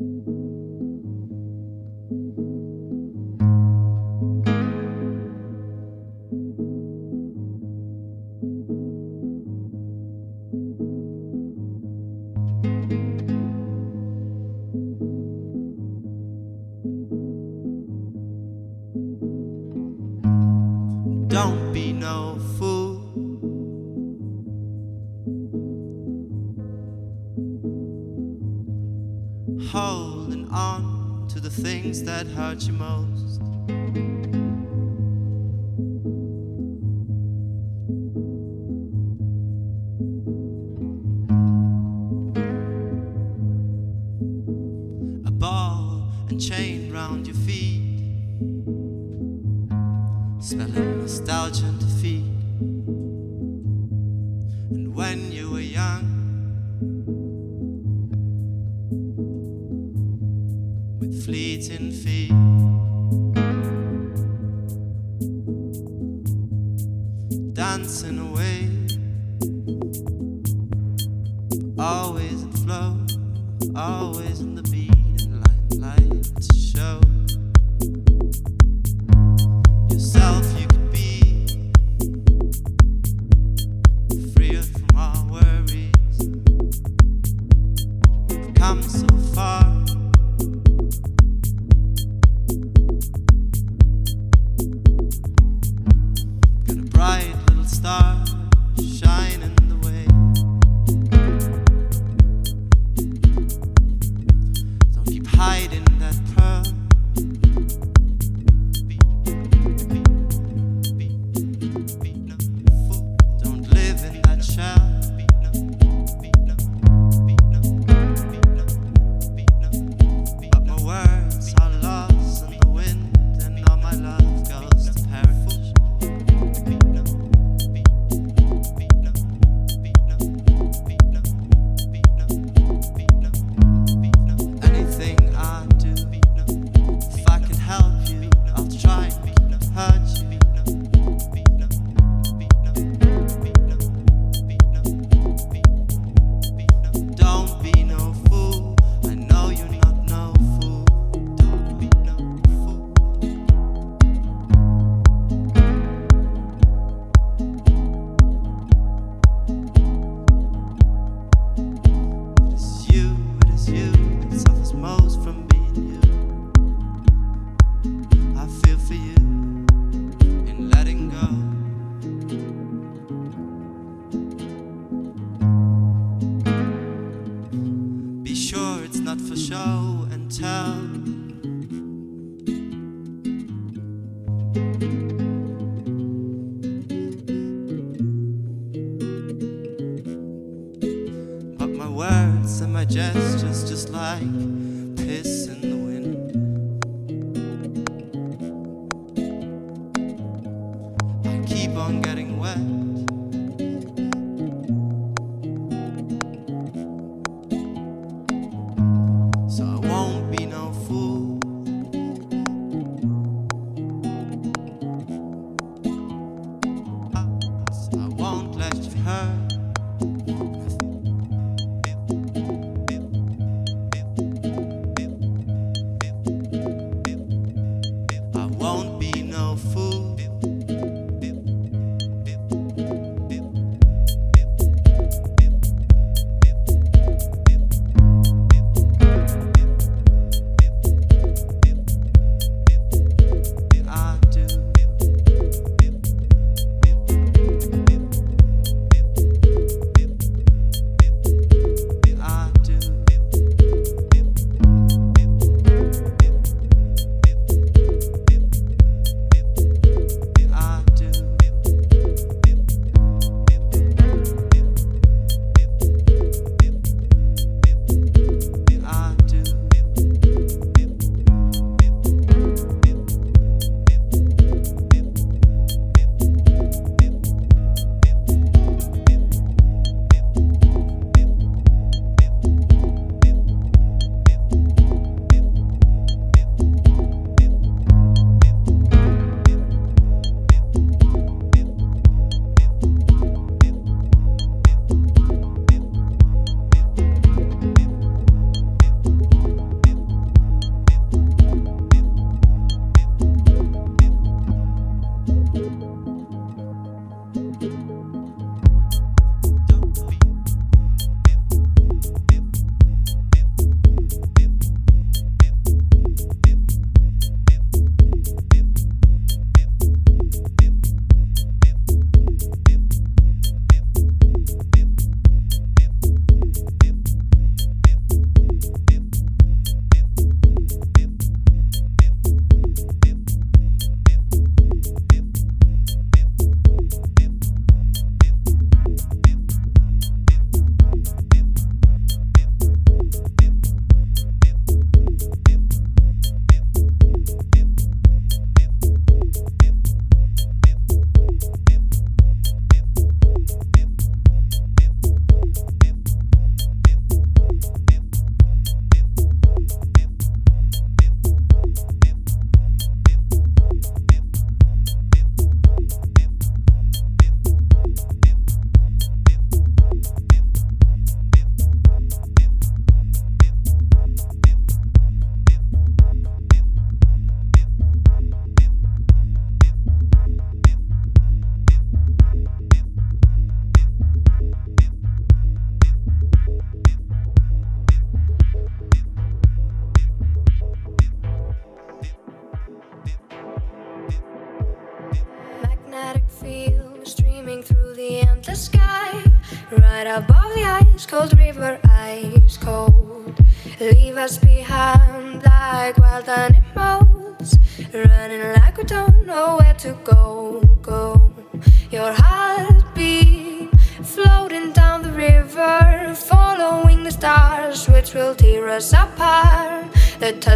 Don't things that hurt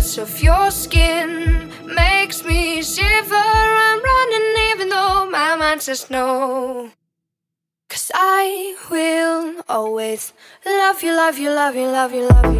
touch of your skin makes me shiver. I'm running even though my mind says no. Cause I will always love you, love you, love you, love you, love you.